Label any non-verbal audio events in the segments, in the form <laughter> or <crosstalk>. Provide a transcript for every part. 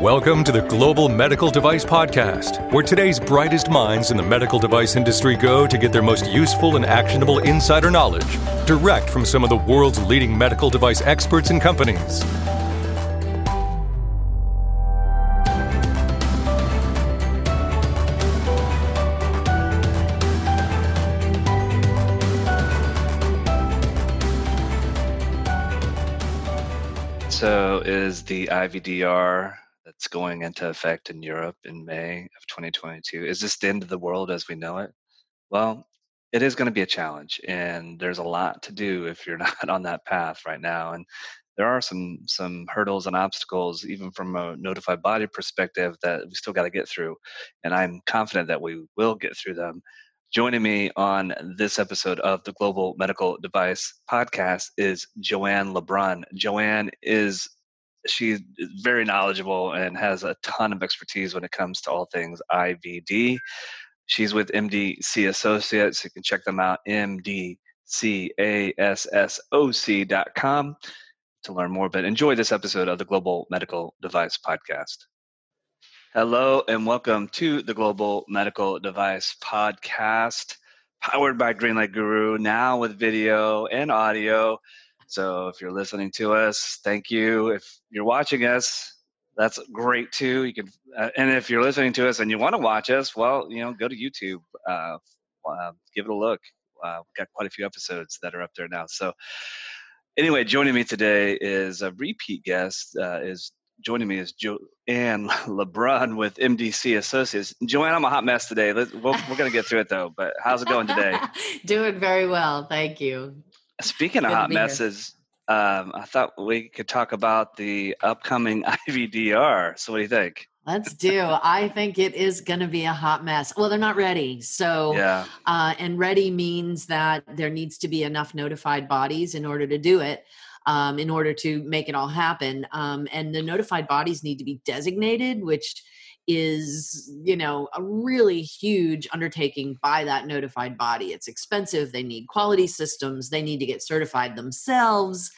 Welcome to the Global Medical Device Podcast, where today's brightest minds in the medical device industry go to get their most useful and actionable insider knowledge direct from some of the world's leading medical device experts and companies. So, is the IVDR that's going into effect in Europe in May of 2022, is this the end of the world as we know it? Well, it is going to be a challenge, and there's a lot to do if you're <laughs> not on that path right now. And there are some some hurdles and obstacles, even from a notified body perspective, that we still got to get through. And I'm confident that we will get through them. Joining me on this episode of the Global Medical Device Podcast is Joanne LeBrun. Joanne is she's very knowledgeable and has a ton of expertise when it comes to all things IVD. She's with MDC Associates. You can check them out, mdcassoc.com to learn more. But enjoy this episode of the Global Medical Device Podcast. Hello, and welcome to the Global Medical Device Podcast, powered by Greenlight Guru, now with video and audio. So if you're listening to us, thank you. If you're watching us, that's great too. You can, uh, and if you're listening to us and you want to watch us, well, you know, go to YouTube, uh, uh, give it a look. Uh, we've got quite a few episodes that are up there now. So, anyway, joining me today is a repeat guest. Uh, is joining me is Joanne <laughs> LeBrun with MDC Associates. Joanne, I'm a hot mess today. We're, we're going to get through it though. But how's it going today? <laughs> Doing very well, thank you. Speaking of hot messes, um, I thought we could talk about the upcoming <laughs> IVDR. So, what do you think? Let's do. I think it is going to be a hot mess. Well, they're not ready. So, yeah. Uh, and ready means that there needs to be enough notified bodies in order to do it um, in order to make it all happen. Um, and the notified bodies need to be designated, which is you know a really huge undertaking by that notified body it's expensive they need quality systems they need to get certified themselves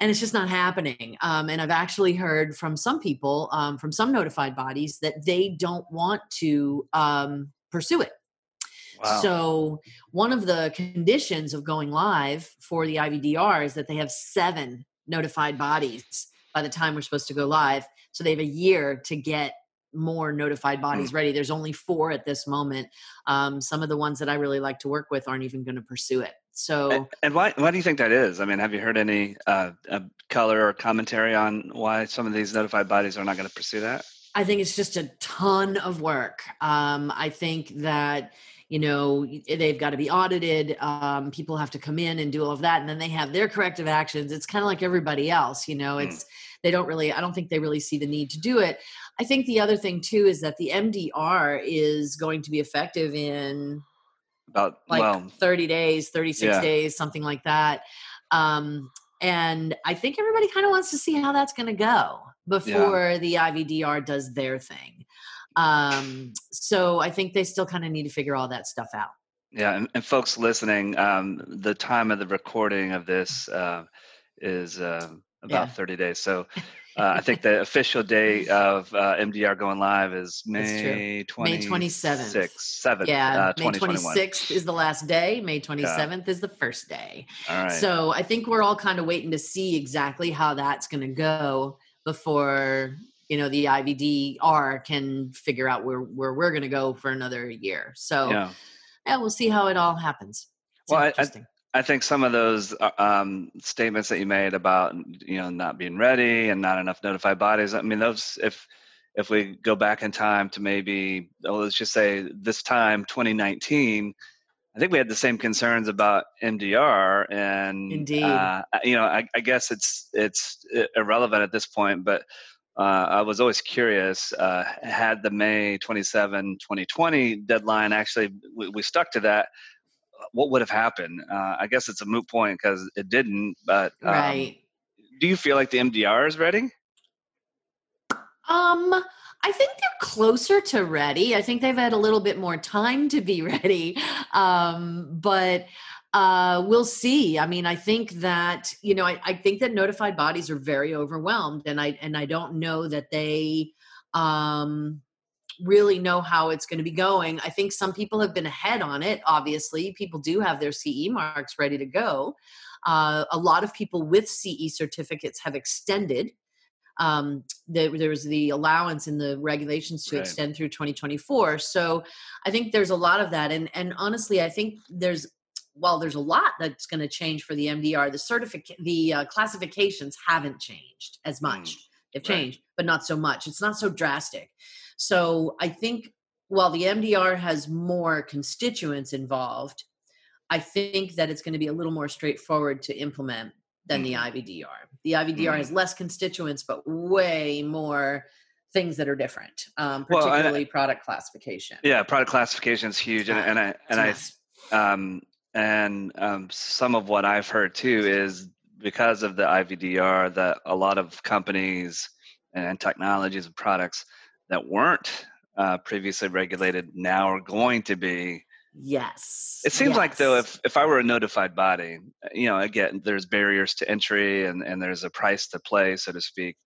and it's just not happening um, and i've actually heard from some people um, from some notified bodies that they don't want to um, pursue it Wow. So, one of the conditions of going live for the IVDR is that they have seven notified bodies by the time we're supposed to go live. So, they have a year to get more notified bodies mm. ready. There's only four at this moment. Um, some of the ones that I really like to work with aren't even going to pursue it. So, and, and, why why do you think that is? I mean, have you heard any uh, uh, color or commentary on why some of these notified bodies are not going to pursue that? I think it's just a ton of work. Um, I think that you know they've got to be audited um, people have to come in and do all of that and then they have their corrective actions it's kind of like everybody else you know hmm. it's mm. They don't really i don't think they really see the need to do it i think the other thing too is that the mdr is going to be effective in about like well, 30 days 36 yeah. days something like that um, and i think everybody kind of wants to see how that's going to go before yeah. the ivdr does their thing um, so I think they still kind of need to figure all that stuff out. Yeah, and, and folks listening, um, the time of the recording of this uh, is uh, about yeah. 30 days. So <laughs> uh, I think the official day of uh, MDR going live is May 20, May 27th. 7th. Yeah, uh, May 26th is the last day. May 27th yeah. is the first day. All right. So I think we're all kind of waiting to see exactly how that's going to go before you know the IVDR can figure out where where we're going to go for another year. So yeah. yeah, we'll see how it all happens. It's well, I, I think some of those uh, um, statements that you made about you know not being ready and not enough notified bodies. I mean, those if if we go back in time to maybe oh, let's just say this time 2019 i think we had the same concerns about mdr and indeed uh, you know I, I, guess it's it's irrelevant at this point but uh, I was always curious. Uh, had the May 27, 2020 deadline actually, we, we stuck to that, what would have happened? Uh, I guess it's a moot point because it didn't. But um, right. do you feel like the MDR is ready? Um, I think they're closer to ready. I think they've had a little bit more time to be <laughs> ready. Um, but Uh, we'll see. I mean, I think that you know, I, I think that notified bodies are very overwhelmed, and I and I don't know that they um, really know how it's going to be going. I think some people have been ahead on it. Obviously, people do have their CE marks ready to go. Uh, a lot of people with CE certificates have extended um, the, there was the allowance in the regulations to right. extend through 2024. So I think there's a lot of that. And, and honestly, I think there's while there's a lot that's going to change for the MDR, the certificate, the uh, classifications haven't changed as much. Mm, They've changed, right. but not so much. It's not so drastic. So I think while the MDR has more constituents involved, I think that it's going to be a little more straightforward to implement than mm. the mm-hmm. IVDR. The IVDR mm. has less constituents, but way more things that are different, um, particularly well, I, product classification. Yeah, product classification is huge, and, and I and I um, and um, some of what I've heard too is because of the IVDR that a lot of companies and technologies and products that weren't uh, previously regulated now are going to be. Yes. It seems yes. like though, if if I were a notified body, you know, again, there's barriers to entry and and there's a price to play, so to speak.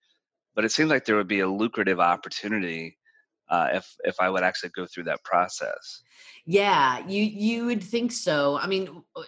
But it seems like there would be a lucrative opportunity uh, if if I would actually go through that process. Yeah, you you would think so. I mean, uh,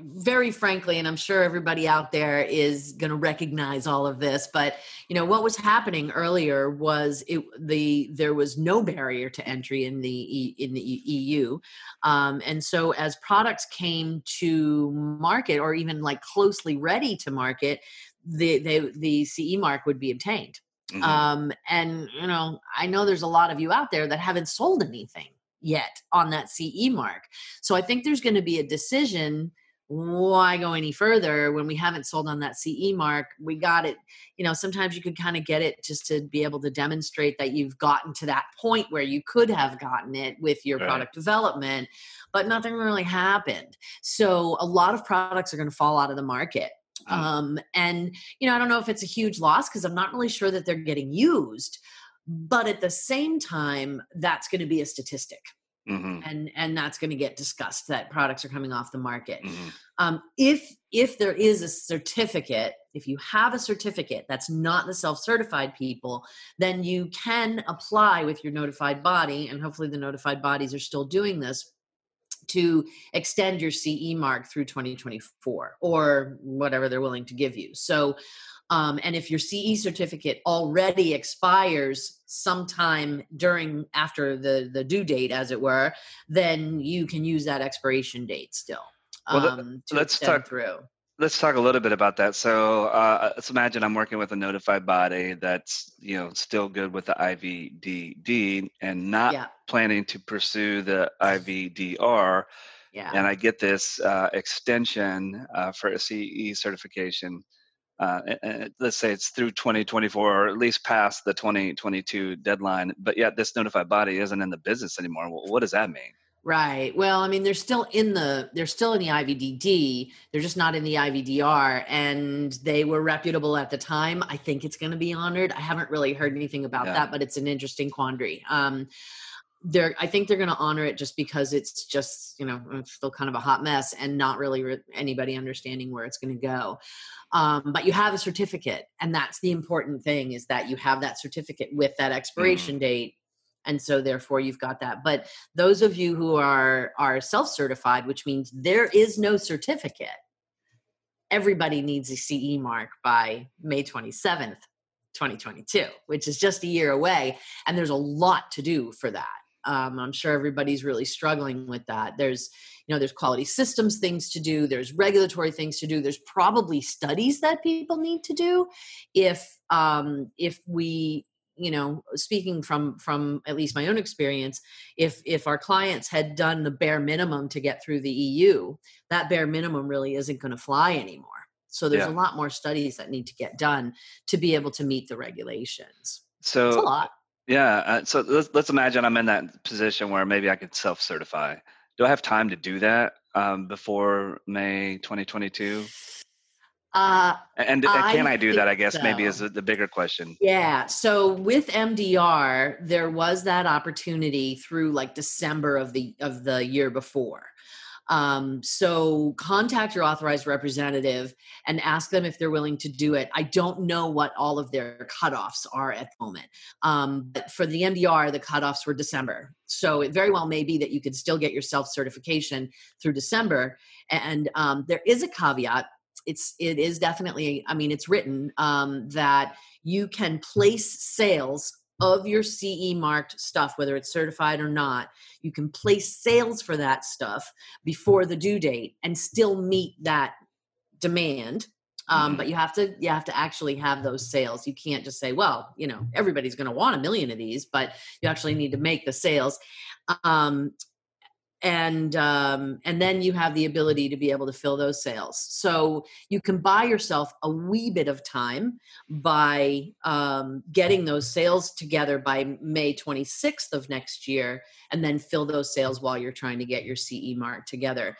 very frankly, and I'm sure everybody out there is going to recognize all of this, but you know what was happening earlier was it the there was no barrier to entry in the in the EU, um, and so as products came to market or even like closely ready to market, the the the CE mark would be obtained. Mm-hmm. Um, and you know, I know there's a lot of you out there that haven't sold anything yet on that CE mark. So I think there's going to be a decision why go any further when we haven't sold on that CE mark? We got it. You know, sometimes you could kind of get it just to be able to demonstrate that you've gotten to that point where you could have gotten it with your right. product development, but nothing really happened. So a lot of products are going to fall out of the market. Mm. Um, and, you know, I don't know if it's a huge loss because I'm not really sure that they're getting used. But at the same time, that's going to be a statistic. Mm-hmm. and and that's going to get discussed that products are coming off the market mm-hmm. um, if if there is a certificate if you have a certificate that's not the self-certified people then you can apply with your notified body and hopefully the notified bodies are still doing this to extend your CE mark through 2024 or whatever they're willing to give you. So, um, and if your CE certificate already expires sometime during after the the due date, as it were, then you can use that expiration date still. Well, um, let's talk through let's talk a little bit about that. So uh, let's imagine I'm working with a notified body that's you know still good with the IVDD and not yeah. planning to pursue the IVDR. Yeah. And I get this uh, extension uh, for a CE certification. Uh, let's say it's through 2024 or at least past the 2022 deadline, but yet this notified body isn't in the business anymore. Well, what does that mean? Right. Well, I mean, they're still in the they're still in the IVDD. They're just not in the IVDR, and they were reputable at the time. I think it's going to be honored. I haven't really heard anything about yeah. that, but it's an interesting quandary. Um, they're I think they're going to honor it just because it's just you know it's still kind of a hot mess and not really re- anybody understanding where it's going to go. Um, but you have a certificate, and that's the important thing is that you have that certificate with that expiration mm. date and so therefore you've got that. But those of you who are are self-certified which means there is no certificate everybody needs a ce mark by may 27th 2022 which is just a year away and there's a lot to do for that. Um, i'm sure everybody's really struggling with that. There's you know there's quality systems things to do there's regulatory things to do there's probably studies that people need to do if um, if we you know speaking from from at least my own experience if if our clients had done the bare minimum to get through the eu that bare minimum really isn't going to fly anymore. So there's yeah. a lot more studies that need to get done to be able to meet the regulations. So it's a lot. yeah uh, so let's, let's imagine i'm in that position where maybe i could self-certify do i have time to do that um, before may 2022 uh, and, and can I, I do that? I guess so. maybe is the bigger question. Yeah. So with MDR, there was that opportunity through like December of the of the year before. Um, so contact your authorized representative and ask them if they're willing to do it. I don't know what all of their cutoffs are at the moment. Um, but for the MDR, the cutoffs were December. So it very well may be that you could still get your self certification through December. And um, there is a caveat it's it is definitely i mean it's written um, that you can place sales of your CE marked stuff, whether it's certified or not, you can place sales for that stuff before the due date and still meet that demand. Um, mm-hmm. But you have to you have to actually have those sales. You can't just say, well, you know, everybody's going to want a million of these, but you actually need to make the sales. Um, and um, and then you have the ability to be able to fill those sales. So you can buy yourself a wee bit of time by um, getting those sales together by may 26th of next year and then fill those sales while you're trying to get your ce mark together.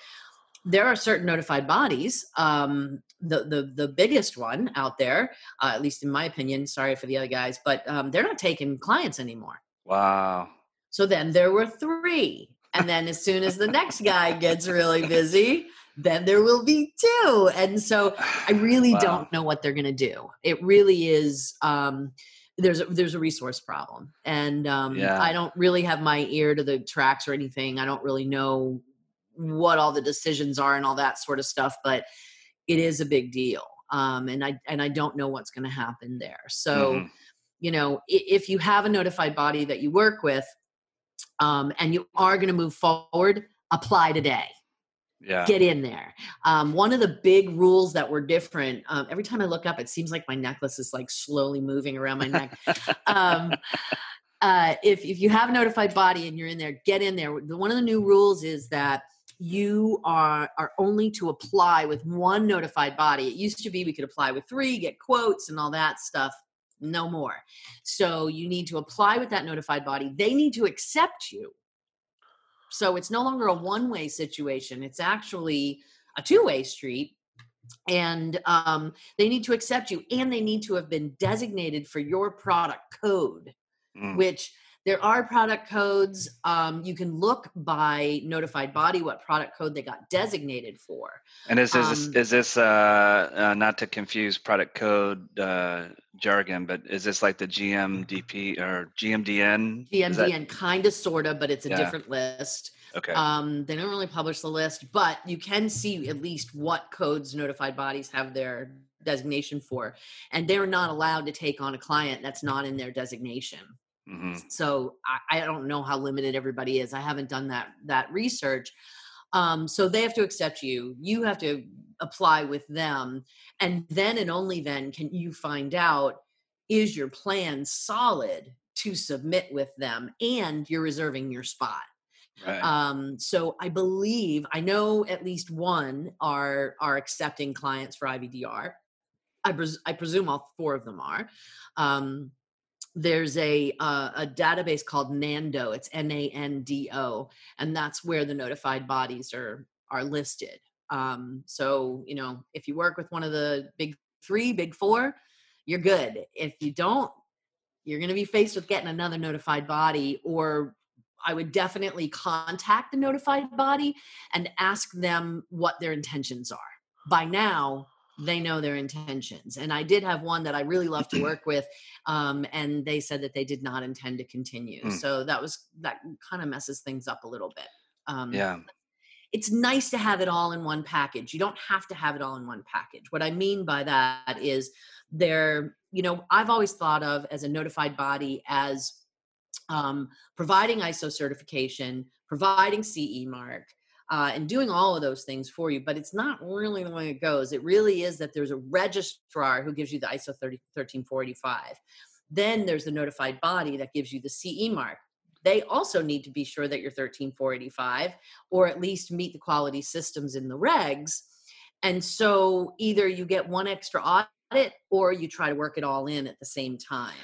There are certain notified bodies um, the, the the biggest one out there uh, at least in my opinion sorry for the other guys but um, they're not taking clients anymore. Wow. So then there were three and then as soon as the next guy gets really busy, then there will be two. And so I really wow. don't know what they're going to do. It really is um, there's a, there's a resource problem. And um, yeah. I don't really have my ear to the tracks or anything. I don't really know what all the decisions are and all that sort of stuff, but it is a big deal. Um, and I and I don't know what's going to happen there. So, mm-hmm. you know, if you have a notified body that you work with, um, and you are going to move forward, apply today. Yeah. Get in there. Um, one of the big rules that were different. Um, every time I look up, it seems like my necklace is like slowly moving around my neck. um, uh, if if you have a notified body and you're in there, get in there. One of the new rules is that you are are only to apply with one notified body. It used to be we could apply with three, get quotes and all that stuff no more. So you need to apply with that notified body. They need to accept you. So it's no longer a one way situation, it's actually a two way street. And um, they need to accept you and they need to have been designated for your product code, mm. which there are product codes. Um, you can look by notified body what product code they got designated for. And is, is um, this, is this uh, uh, not to confuse product code uh, jargon, but is this like the GMDP or GMDN? GMDN, kind of, sort of, but it's a yeah. different list. Okay. Um, they don't really publish the list, but you can see at least what codes notified bodies have their designation for, and they're not allowed to take on a client that's not in their designation. Mm-hmm. So I, I, don't know how limited everybody is. I haven't done that that research. Um, so they have to accept you. You have to apply with them, and then and only then can you find out is your plan solid to submit with them, and you're reserving your spot. Right. Um, so I believe I know at least one are are accepting clients for IVDR. I, pres- I presume all four of them are. Um, there's a uh, a database called Nando. It's N A N D O, and that's where the notified bodies are are listed. Um, so you know, if you work with one of the big three, big four, you're good. If you don't, you're going to be faced with getting another notified body, or I would definitely contact the notified body and ask them what their intentions are. By now, they know their intentions. And I did have one that I really love to work with, um, and they said that they did not intend to continue. Mm. So that was that kind of messes things up a little bit. Um, yeah. It's nice to have it all in one package. You don't have to have it all in one package. What I mean by that is there, you know, I've always thought of as a notified body as um, providing ISO certification, providing CE mark, uh, and doing all of those things for you. But it's not really the way it goes. It really is that there's a registrar who gives you the ISO 30, 13485. Then there's the notified body that gives you the CE mark. They also need to be sure that you're 13485 or at least meet the quality systems in the regs. And so either you get one extra audit or you try to work it all in at the same time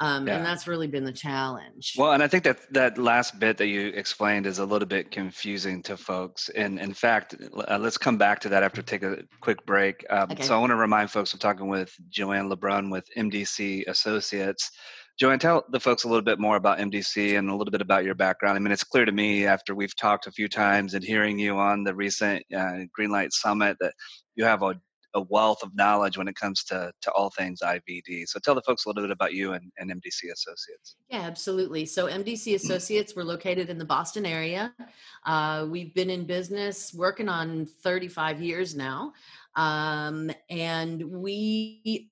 um, yeah. and that's really been the challenge well and i think that that last bit that you explained is a little bit confusing to folks and in fact uh, let's come back to that after take a quick break um, okay. so i want to remind folks i'm talking with joanne lebrun with mdc associates Joanne, tell the folks a little bit more about MDC and a little bit about your background. I mean, it's clear to me after we've talked a few times and hearing you on the recent uh, Greenlight Summit that you have a, a, wealth of knowledge when it comes to, to all things IVD. So tell the folks a little bit about you and, and MDC Associates. Yeah, absolutely. So MDC Associates, we're located in the Boston area. Uh, we've been in business working on 35 years now. Um, and we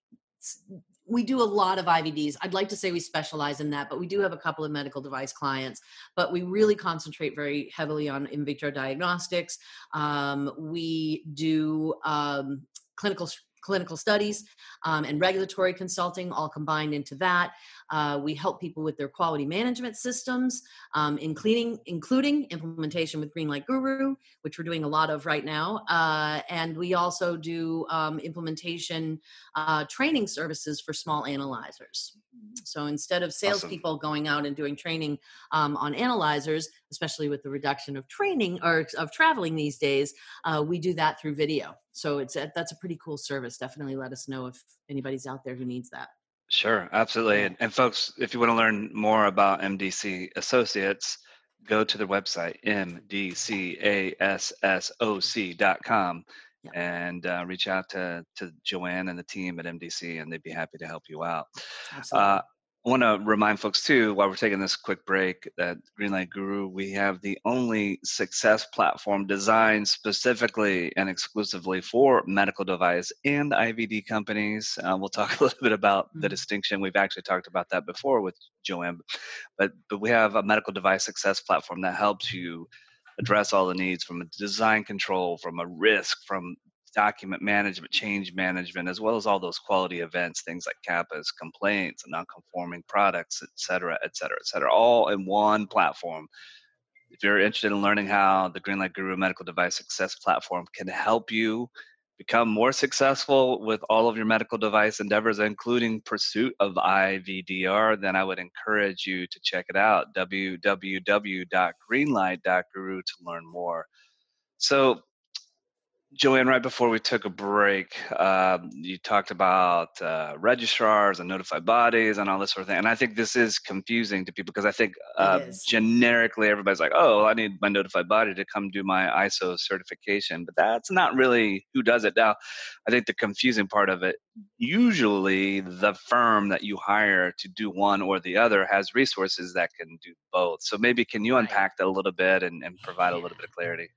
we do a lot of IVDs. I'd like to say we specialize in that, but we do have a couple of medical device clients. But we really concentrate very heavily on in vitro diagnostics. Um, we do um, clinical clinical studies um, and regulatory consulting all combined into that. Uh, we help people with their quality management systems, um, including including implementation with Greenlight Guru, which we're doing a lot of right now. Uh, and we also do um, implementation uh, training services for small analyzers. So instead of salespeople awesome. going out and doing training um, on analyzers, especially with the reduction of training or of traveling these days, uh, we do that through video. So it's a, that's a pretty cool service. Definitely let us know if anybody's out there who needs that. Sure, absolutely. And, and folks, if you want to learn more about MDC Associates, go to their website, mdcassoc.com, yeah. and uh, reach out to, to Joanne and the team at MDC, and they'd be happy to help you out. Uh, I want to remind folks too, while we're taking this quick break, that Greenlight Guru, we have the only success platform designed specifically and exclusively for medical device and IVD companies. Uh, we'll talk <laughs> a little bit about the mm-hmm. distinction. We've actually talked about that before with Joanne, but but we have a medical device success platform that helps you address all the needs from a design control, from a risk, from document management, change management, as well as all those quality events, things like CAPAs, complaints, non-conforming products, et cetera, et cetera, et cetera, all in one platform. If you're interested in learning how the Greenlight Guru Medical Device Success Platform can help you become more successful with all of your medical device endeavors, including pursuit of IVDR, then I would encourage you to check it out www.greenlight.guru to learn more. So, Joanne, right before we took a break, uh, you talked about uh, registrars and notified bodies and all this sort of thing. And I think this is confusing to people because I think uh, generically everybody's like, oh, I need my notified body to come do my ISO certification. But that's not really who does it. Now, I think the confusing part of it usually the firm that you hire to do one or the other has resources that can do both. So maybe can you unpack that a little bit and, and provide a little bit of clarity?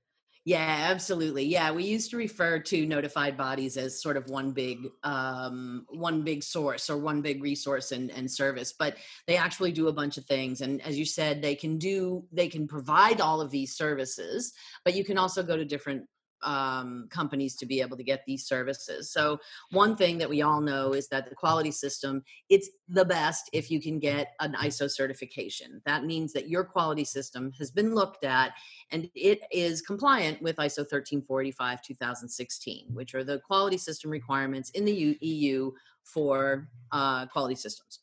Yeah, absolutely. Yeah, we used to refer to notified bodies as sort of one big um, one big source or one big resource and, and service, but they actually do a bunch of things. And as you said, they can do they can provide all of these services, but you can also go to different um, companies to be able to get these services. So one thing that we all know is that the quality system it's the best if you can get an ISO certification. That means that your quality system has been looked at and it is compliant with ISO 1345 2016, which are the quality system requirements in the EU for uh, quality systems.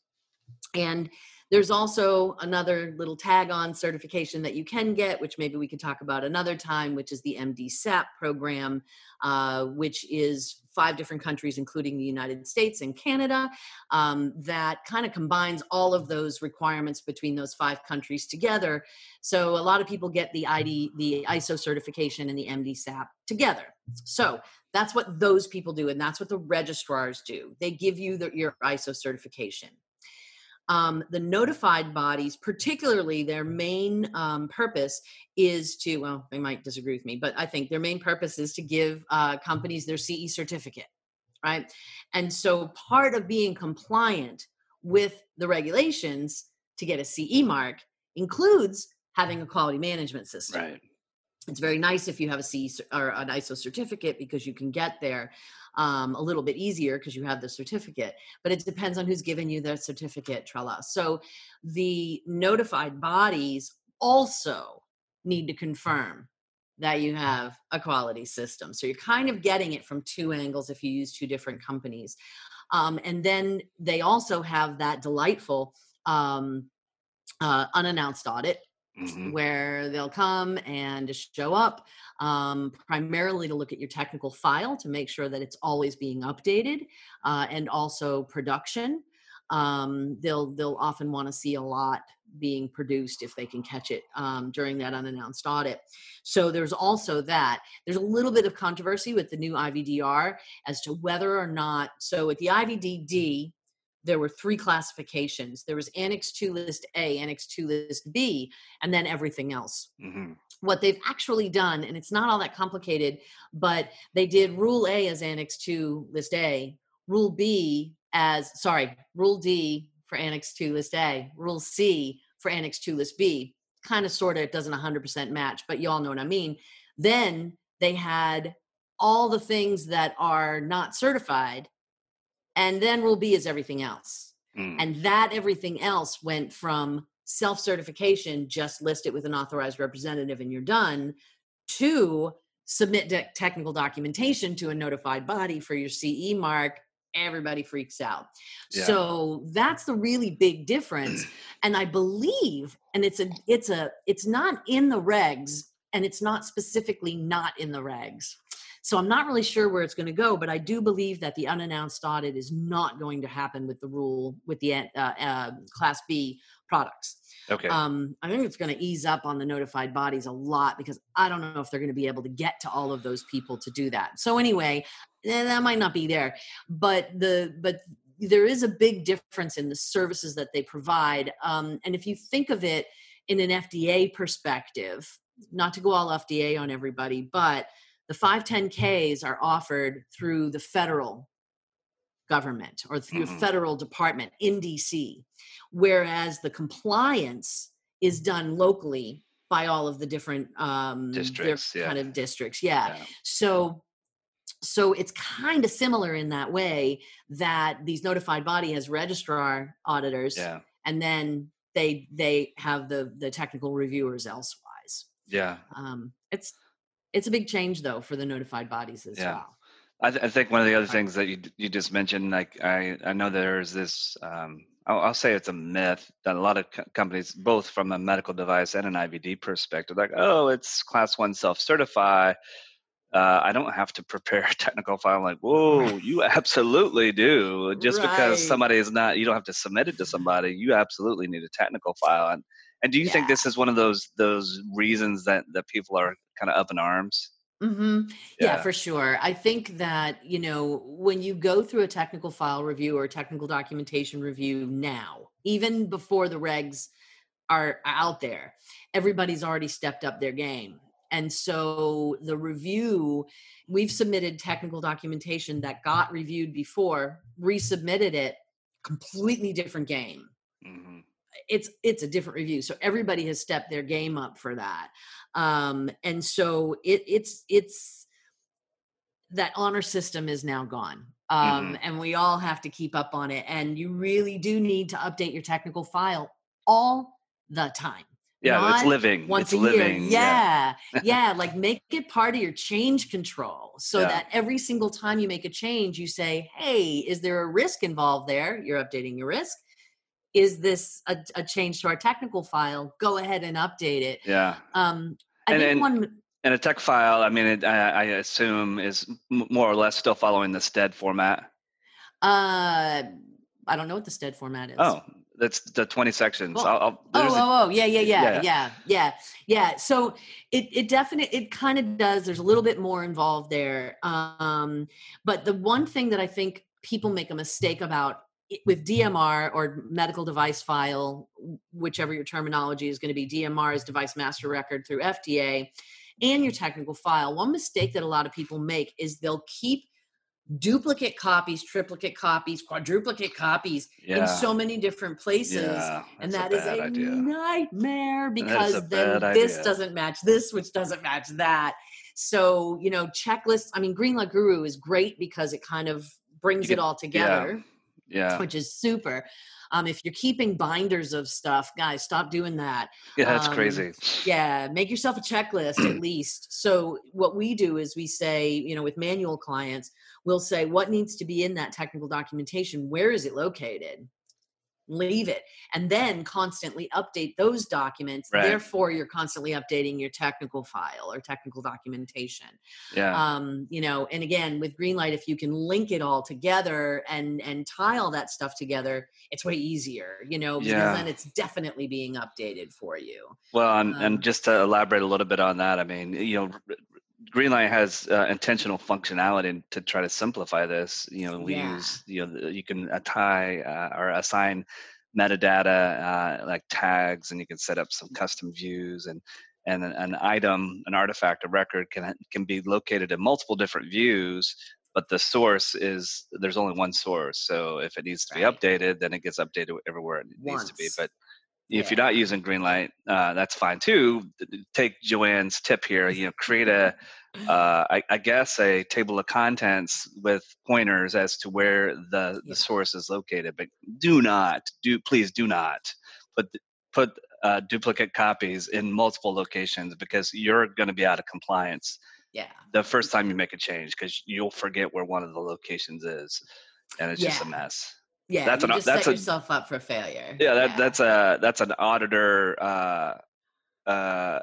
And there's also another little tag on certification that you can get, which maybe we could talk about another time, which is the MDSAP program, uh, which is five different countries, including the United States and Canada, um, that kind of combines all of those requirements between those five countries together. So a lot of people get the ID, the ISO certification and the MDSAP together. So that's what those people do, and that's what the registrars do. They give you the, your ISO certification um, the notified bodies, particularly their main um, purpose is to, well, they might disagree with me, but I think their main purpose is to give uh, companies their CE certificate, right? And so part of being compliant with the regulations to get a CE mark includes having a quality management system. Right. It's very nice if you have a CE or an ISO certificate because you can get there um, a little bit easier because you have the certificate, but it depends on who's given you the certificate, Trella. So the notified bodies also need to confirm that you have a quality system. So you're kind of getting it from two angles if you use two different companies. Um, and then they also have that delightful um, uh, unannounced audit mm-hmm. where they'll come and just show up um, primarily to look at your technical file to make sure that it's always being updated uh, and also production. um, they'll they'll often want to see a lot being produced if they can catch it um, during that unannounced audit. So there's also that. There's a little bit of controversy with the new IVDR as to whether or not. So with the IVDD, there were three classifications. There was Annex 2 List A, Annex 2 List B, and then everything else. Mm-hmm. What they've actually done, and it's not all that complicated, but they did Rule A as Annex 2 List A, Rule B as, sorry, Rule D for Annex 2 List A, Rule C for Annex 2 List B. Kind of, sort of, it doesn't 100% match, but you all know what I mean. Then they had all the things that are not certified and then rule b is everything else mm. and that everything else went from self-certification just list it with an authorized representative and you're done to submit de- technical documentation to a notified body for your ce mark everybody freaks out yeah. so that's the really big difference <clears throat> and i believe and it's a it's a it's not in the regs and it's not specifically not in the regs so I'm not really sure where it's going to go, but I do believe that the unannounced audit is not going to happen with the rule with the uh, uh, Class B products. Okay. Um, I think it's going to ease up on the notified bodies a lot because I don't know if they're going to be able to get to all of those people to do that. So anyway, eh, that might not be there, but the but there is a big difference in the services that they provide. Um, and if you think of it in an FDA perspective, not to go all FDA on everybody, but the 510Ks are offered through the federal government or through mm-hmm. a federal department in DC, whereas the compliance is done locally by all of the different um, districts, yeah. kind of districts. Yeah. yeah. So so it's kind of similar in that way that these notified body has registrar auditors yeah. and then they they have the the technical reviewers elsewise yeah um it's it's a big change though for the notified bodies as yeah. well. I, th- I, think one of the other things that you you just mentioned, like I I know there's this. Um, I'll, I'll, say it's a myth that a lot of co- companies, both from a medical device and an IVD perspective, like oh, it's class one self certify. Uh, I don't have to prepare a technical file. I'm like, whoa, you absolutely do. Just right. because somebody is not, you don't have to submit it to somebody. You absolutely need a technical file. And and do you yeah. think this is one of those those reasons that that people are kind of up in arms? Mm-hmm. Yeah. yeah. for sure. I think that, you know, when you go through a technical file review or technical documentation review now, even before the regs are out there, everybody's already stepped up their game. And so the review, we've submitted technical documentation that got reviewed before, resubmitted it, completely different game. Mm-hmm it's it's a different review so everybody has stepped their game up for that um and so it it's it's that honor system is now gone um mm-hmm. and we all have to keep up on it and you really do need to update your technical file all the time yeah Not it's living once it's a living year yeah yeah. <laughs> yeah like make it part of your change control so yeah. that every single time you make a change you say hey is there a risk involved there you're updating your risk is this a, a, change to our technical file? Go ahead and update it. Yeah. Um, I and, think and, one. And a tech file, I mean, it, I, I, assume is more or less still following the STED format. Uh, I don't know what the STED format is. Oh, that's the 20 sections. Well, I'll, I'll, oh, oh, oh, yeah, yeah, yeah, yeah, yeah, yeah, yeah. So it, it definitely, it kind of does. There's a little bit more involved there. Um, but the one thing that I think people make a mistake about with DMR or medical device file, whichever your terminology is going to be, DMR is device master record through FDA, and your technical file. One mistake that a lot of people make is they'll keep duplicate copies, triplicate copies, quadruplicate copies yeah. in so many different places. Yeah, and that a is a idea. nightmare because then this idea. doesn't match this, which doesn't match that. So, you know, checklists, I mean, Green Greenlight Guru is great because it kind of brings it all together. Yeah yeah. which is super. Um, if you're keeping binders of stuff guys stop doing that. Yeah that's um, crazy. yeah make yourself a checklist at <clears throat> least. So what we do is we say you know with manual clients we'll say what needs to be in that technical documentation? Where is it located leave it and then constantly update those documents Right. therefore you're constantly updating your technical file or technical documentation Yeah. um, you know and again with greenlight if you can link it all together and and tile that stuff together it's way easier you know because Yeah. then it's definitely being updated for you Well, and, Um, and just to elaborate a little bit on that, I mean, you know, Greenlight has uh, intentional functionality to try to simplify this. You know, we Yeah. use, you know, you can tie uh, or assign metadata uh, like tags, and you can set up some custom views and. And an, an item, an artifact, a record can can be located in multiple different views, but the source is there's only one source. So if it needs to be Right. updated, then it gets updated everywhere it needs to be. But if you're not using Greenlight, uh, that's fine too. Take Joanne's tip here. You know, create a, <laughs> uh, I, I guess, a table of contents with pointers as to where the Yeah. the source is located. But do not do please do not put put uh, duplicate copies in multiple locations because you're going to be out of compliance yeah the first time you make a change because you'll forget where one of the locations is, and it's just a mess. Yeah That's you an- just that's set a- yourself up for failure Yeah, that that's a that's an auditor. Uh, uh,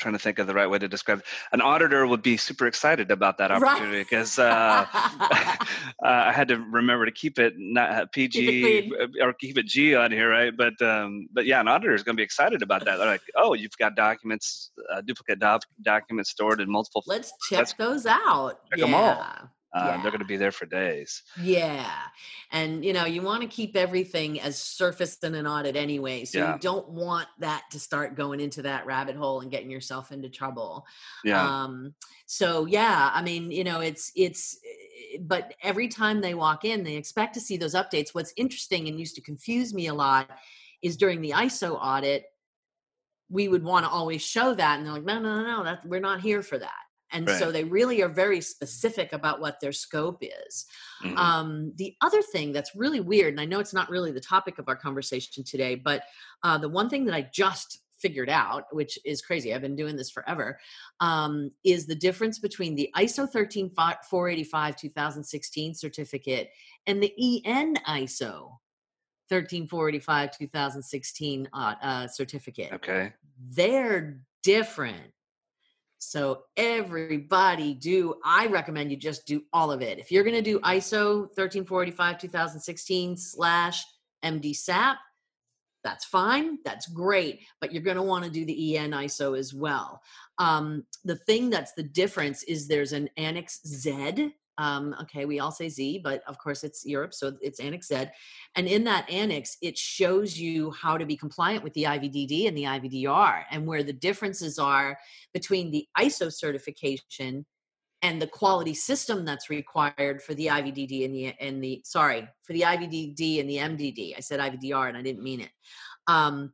trying to think of the right way to describe it. An auditor would be super excited about that opportunity because uh, uh, <laughs> <laughs> I had to remember to keep it not uh, PG uh, or keep it G on here, right? But um, but yeah, an auditor is going to be excited about that. They're like, oh, you've got documents, uh, duplicate doc- documents stored in multiple. let's check those out check yeah 'em all. Uh, yeah. They're going to be there for days. Yeah. And you know, you want to keep everything as surfaced in an audit anyway. So Yeah. you don't want that to start going into that rabbit hole and getting yourself into trouble. Yeah, Um so yeah, I mean, you know, it's it's eh, but every time they walk in, they expect to see those updates. What's interesting and used to confuse me a lot is during the ISO audit, we would want to always show that and they're like, no, no, no, no, that we're not here for that. And so they really are very specific about what their scope is. mhm. Um, the other thing that's really weird, and I know it's not really the topic of our conversation today, but uh, the one thing that I just figured out, which is crazy, I've been doing this forever, um, is the difference between the ISO 13485 2016 certificate and the EN ISO 13485 2016 uh, uh, certificate okay. they're different. So everybody do I recommend you just do all of it. If you're going to do ISO 13485 2016 slash MDSAP, that's fine. That's great. But you're going to want to do the EN ISO as well. Um, the thing that's the difference is there's an Annex Z. Um, okay, we all say Z, but of course it's Europe, so it's Annex Z. And in that annex, it shows you how to be compliant with the IVDD and the IVDR and where the differences are between the ISO certification and the quality system that's required for the IVDD and the and the sorry for the IVDD and the MDD. I said IVDR and I didn't mean it. Um,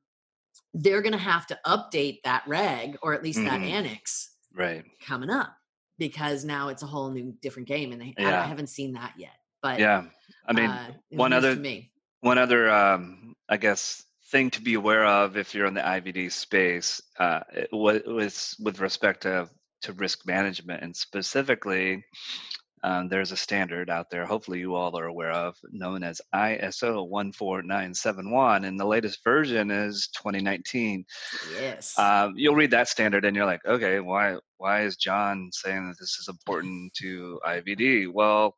they're going to have to update that reg or at least that Mhm. annex Right. coming up because now it's a whole new different game and they, I, Yeah. I haven't seen that yet. But Yeah. I mean, uh, one other- me. one other um, i guess thing to be aware of if you're in the ivd space uh, was with respect to, to risk management and specifically um, there's a standard out there hopefully you all are aware of known as iso 14971 and the latest version is 2019 Yes. um, you'll read that standard and you're like okay why why is john saying that this is important to ivd well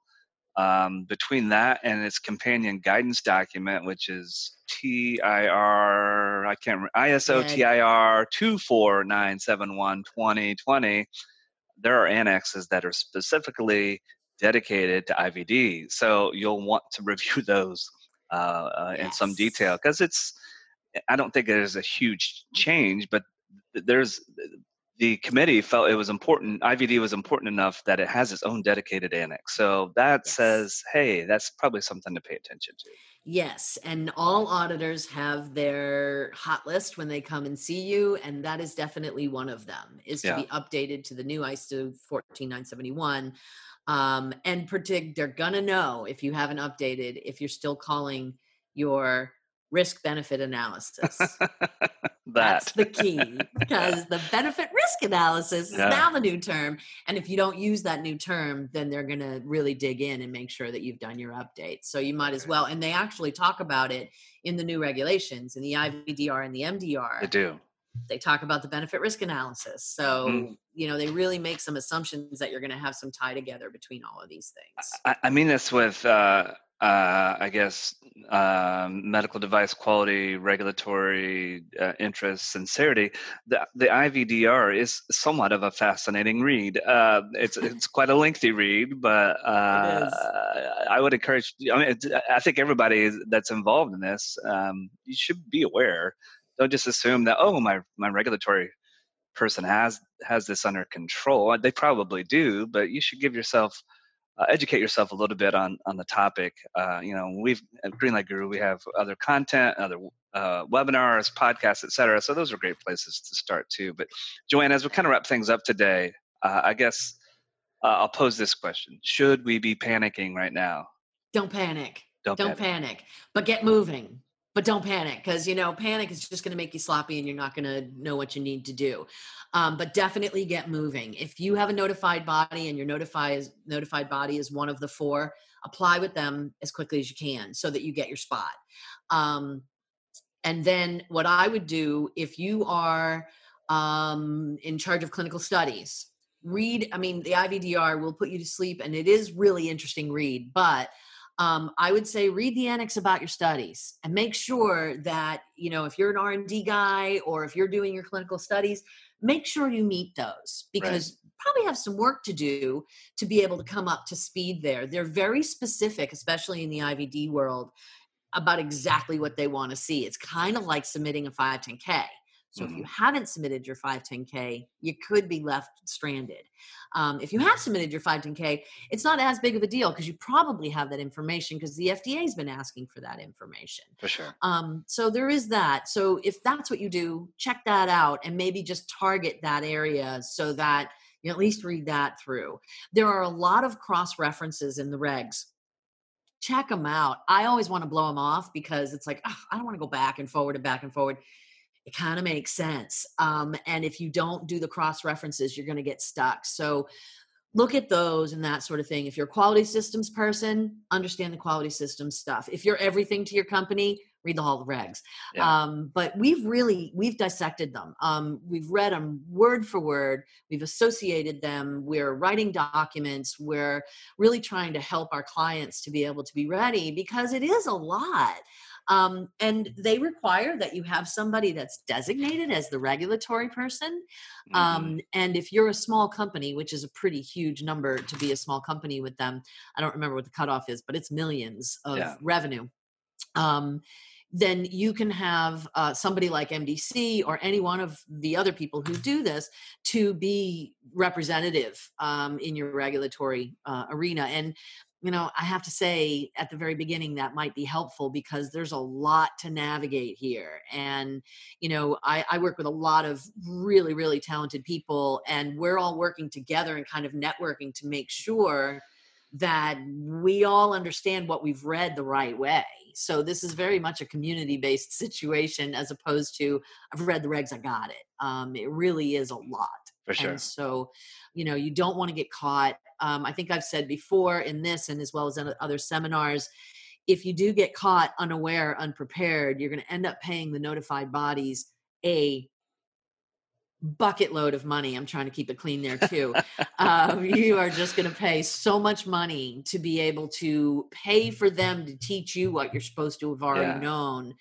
um, between that and its companion guidance document, which is TIR, I can't remember, ISO Yeah. TIR 24971-2020, there are annexes that are specifically dedicated to IVD. So you'll want to <laughs> review those uh, uh, in some detail because it's, I don't think there's a huge change, but there's the committee felt it was important ivd was important enough that it has its own dedicated annex so that Yes. says hey that's probably something to pay attention to Yes, and all auditors have their hot list when they come and see you, and that is definitely one of them. Is to Yeah. be updated to the new ISO 14971, um, and predict they're gonna know if you haven't updated if you're still calling your risk benefit analysis. <laughs> That's the key because the benefit risk analysis is yeah. now the new term. And if you don't use that new term, then they're going to really dig in and make sure that you've done your updates. So you might as well. And they actually talk about it in the new regulations in the IVDR and the MDR. They do. They talk about the benefit risk analysis. So, mm. you know, they really make some assumptions that you're going to have some tie together between all of these things. I, I mean this with, uh, uh, I guess, um, medical device quality, regulatory uh, interest, sincerity. The, the IVDR is somewhat of a fascinating read. Uh, it's it's quite a lengthy read, but uh, I would encourage. I mean, I think everybody that's involved in this, um, you should be aware. Don't just assume that oh, my my regulatory person has has this under control. They probably do, but you should give yourself uh, educate yourself a little bit on on the topic. Uh, you know, we've at Greenlight Guru we have other content, other uh, webinars, podcasts, etc. So those are great places to start too. But Joanne, as we kind of wrap things up today, uh, I guess uh, I'll pose this question: Should we be panicking right now? Don't panic. Don't, Don't panic. panic. But get moving but don't panic because you know panic is just going to make you sloppy and you're not going to know what you need to do um, but definitely get moving. If you have a notified body and your notified notified body is one of the four apply with them as quickly as you can so that you get your spot um, and then what i would do if you are um, in charge of clinical studies read i mean the ivdr will put you to sleep and it is really interesting read but um, i would say read the annex about your studies and make sure that you know if you're an r&d guy or if you're doing your clinical studies make sure you meet those because right. probably have some work to do to be able to come up to speed there. They're very specific especially in the ivd world about exactly what they want to see. It's kind of like submitting a 510k so mm-hmm. if you mm-hmm. haven't submitted your 510K, you could be left stranded. Um, if you have submitted your 510K, it's not as big of a deal because you probably have that information because the FDA has been asking for that information. For sure. Um, so there is that. So if that's what you do, check that out and maybe just target that area so that you at least read that through. There are a lot of cross references in the regs check them out. I always want to blow them off because it's like, oh, I don't want to go back and forward and back and forward it kind of makes sense. Um, and if you don't do the cross references, you're going to get stuck. So look at those and that sort of thing. If you're a quality systems person, understand the quality systems stuff. If you're everything to your company, read the Hall of Regs. Yeah. Um, but we've really we've dissected them. Um, we've read them word for word. We've associated them. We're writing documents. We're really trying to help our clients to be able to be ready because it is a lot. Um, and they require that you have somebody that's designated as the regulatory person. Mm-hmm. Um, and if you're a small company, which is a pretty huge number to be a small company with them, I don't remember what the cutoff is, but it's millions of yeah. revenue. Um, then you can have uh, somebody like MDC or any one of the other people who do this to be representative um, in your regulatory uh, arena. And you know, I have to say at the very beginning that might be helpful because there's a lot to navigate here. And, you know, I, I, work with a lot of really, really talented people, and we're all working together and kind of networking to make sure that we all understand what we've read the right way. So this is very much a community based <laughs> situation as opposed to I've read the regs, I got it. Um, it really is a lot. For sure. And so, you know, you don't want to get caught um, I think I've said before in this and as well as in other seminars, if you do get caught unaware, unprepared, you're going to end up paying the notified bodies a bucket load of money. I'm trying to keep it clean there too. um, you are just going to pay so much money to be able to pay for them to teach you what you're supposed to have already yeah. known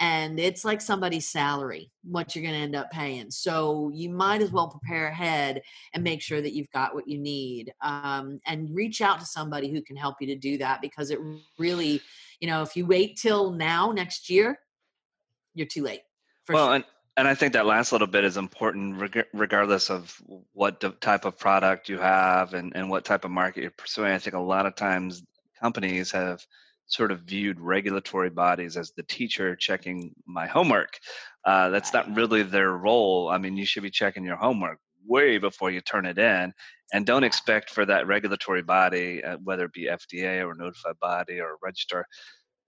and it's like somebody's salary what you're going to end up paying so you might as well prepare ahead and make sure that you've got what you need um, and reach out to somebody who can help you to do that because it really you know if you wait till now next year you're too late well sure. and and I think that last little bit is important, reg- regardless of what type of product you have and, and what type of market you're pursuing. I think a lot of times companies have sort of viewed regulatory bodies as the teacher checking my homework. Uh, that's not really their role. I mean, you should be checking your homework way before you turn it in, and don't expect for that regulatory body, uh, whether it be FDA or notified body or registrar,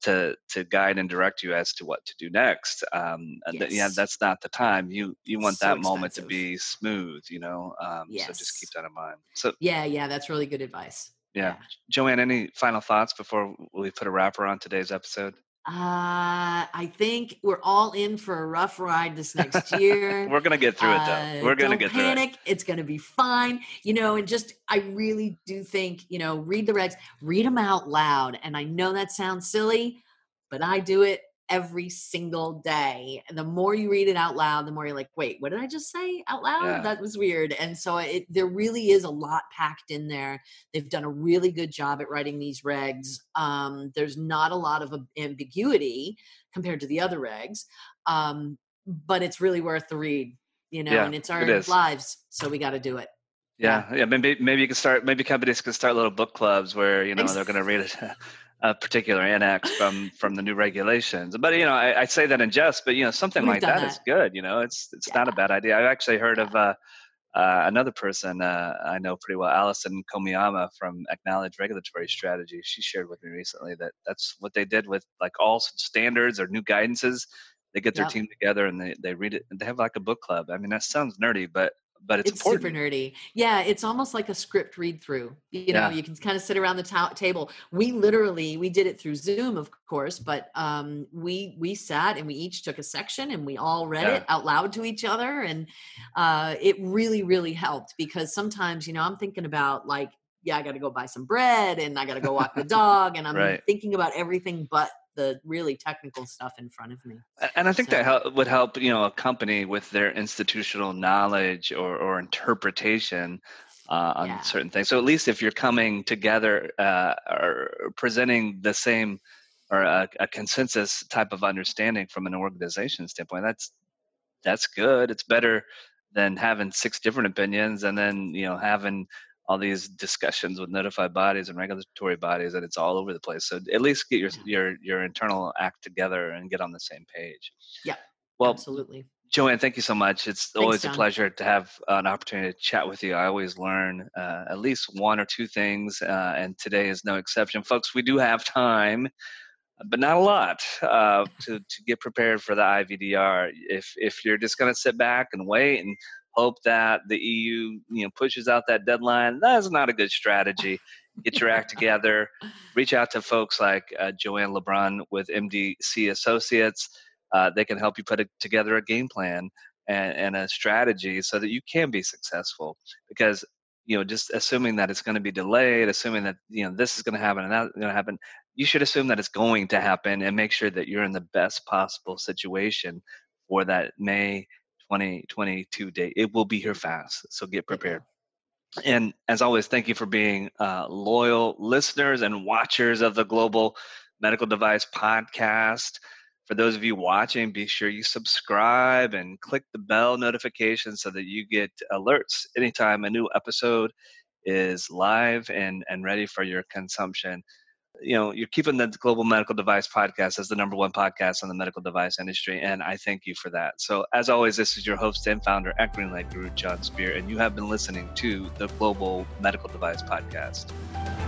to to guide and direct you as to what to do next. Um, yes. yeah, that's not the time. You you want so that expensive. moment to be smooth, you know. Um, yes. So just keep that in mind. So yeah, yeah, that's really good advice. Yeah. yeah. Joanne, any final thoughts before we put a wrapper on today's episode? Uh, I think we're all in for a rough ride this next year. we're gonna get through it though. We're gonna get panic. through it. It's gonna be fine. You know, and just I really do think you know, read the regs, read them out loud. And I know that sounds silly, but I do it every single day. And the more you read it out loud, the more you're like, wait, what did I just say out loud? Yeah. That was weird. And so it, there really is a lot packed in there. They've done a really good job at writing these regs. Um, there's not a lot of ambiguity compared to the other regs, um, but it's really worth the read, you know, yeah, and it's our it lives. So we got to do it. Yeah, yeah. Maybe maybe you can start. Maybe companies can start little book clubs where you know they're going to read it <laughs> a particular annex from from the new regulations. But you know, I, I say that in jest, but you know, something We've like that, that, is good. You know, it's it's yeah. not a bad idea. I've actually heard of uh, uh, another person uh, I know pretty well, Allison Komiyama from Acknowledge Regulatory Strategy. She shared with me recently that that's what they did with like all standards or new guidances. They get their team together and they, they read it. They have like a book club. I mean, that sounds nerdy, but but it's, it's super nerdy. Yeah, it's almost like a script read through. You know, yeah. you can kind of sit around the ta- table. We literally we did it through Zoom, of course, but um, we we sat and we each took a section and we all read yeah. it out loud to each other, and uh, it really really helped because sometimes you know I'm thinking about like yeah I got to go buy some bread and I got to go walk the dog and I'm right. thinking about everything but the really technical stuff in front of me. And I think so. that help, would help, you know, a company with their institutional knowledge or, or interpretation uh, on yeah. certain things. So at least if you're coming together uh, or presenting the same or a, a, consensus type of understanding from an organization standpoint, that's that's good. It's better than having six different opinions and then you know having all these discussions with notified bodies and regulatory bodies and it's all over the place. So at least get your your your internal act together and get on the same page. Yeah well absolutely. Joanne thank you so much. It's Thanks, always Jon. a pleasure to have an opportunity to chat with you. I always learn uh, at least one or two things uh, and today is no exception. Folks we do have time but not a lot uh, to, to get prepared for the IVDR. If if you're just going to sit back and wait and hope that the EU you know pushes out that deadline. That's not a good <laughs> strategy. Get your act together. Reach out to folks like uh, Joanne LeBrun with MDC Associates. Uh, they can help you put a, together a game plan and, and a strategy so that you can be successful. Because you know, just assuming that it's going to be delayed, assuming that you know this is going to happen and that's going to happen, you should assume that it's going to happen and make sure that you're in the best possible situation for that May 2022 date. It will be here fast, so get prepared. And as always, thank you for being uh, loyal listeners and watchers of the Global Medical Device Podcast. For those of you watching, be sure you subscribe and click the bell notification so that you get alerts anytime a new episode is live and, and ready for your consumption you know you're keeping the global medical device podcast as the number one podcast on the medical device industry and i thank you for that. So as always this is your host and founder at greenlight guru Jon Speer and you have been listening to the global medical device podcast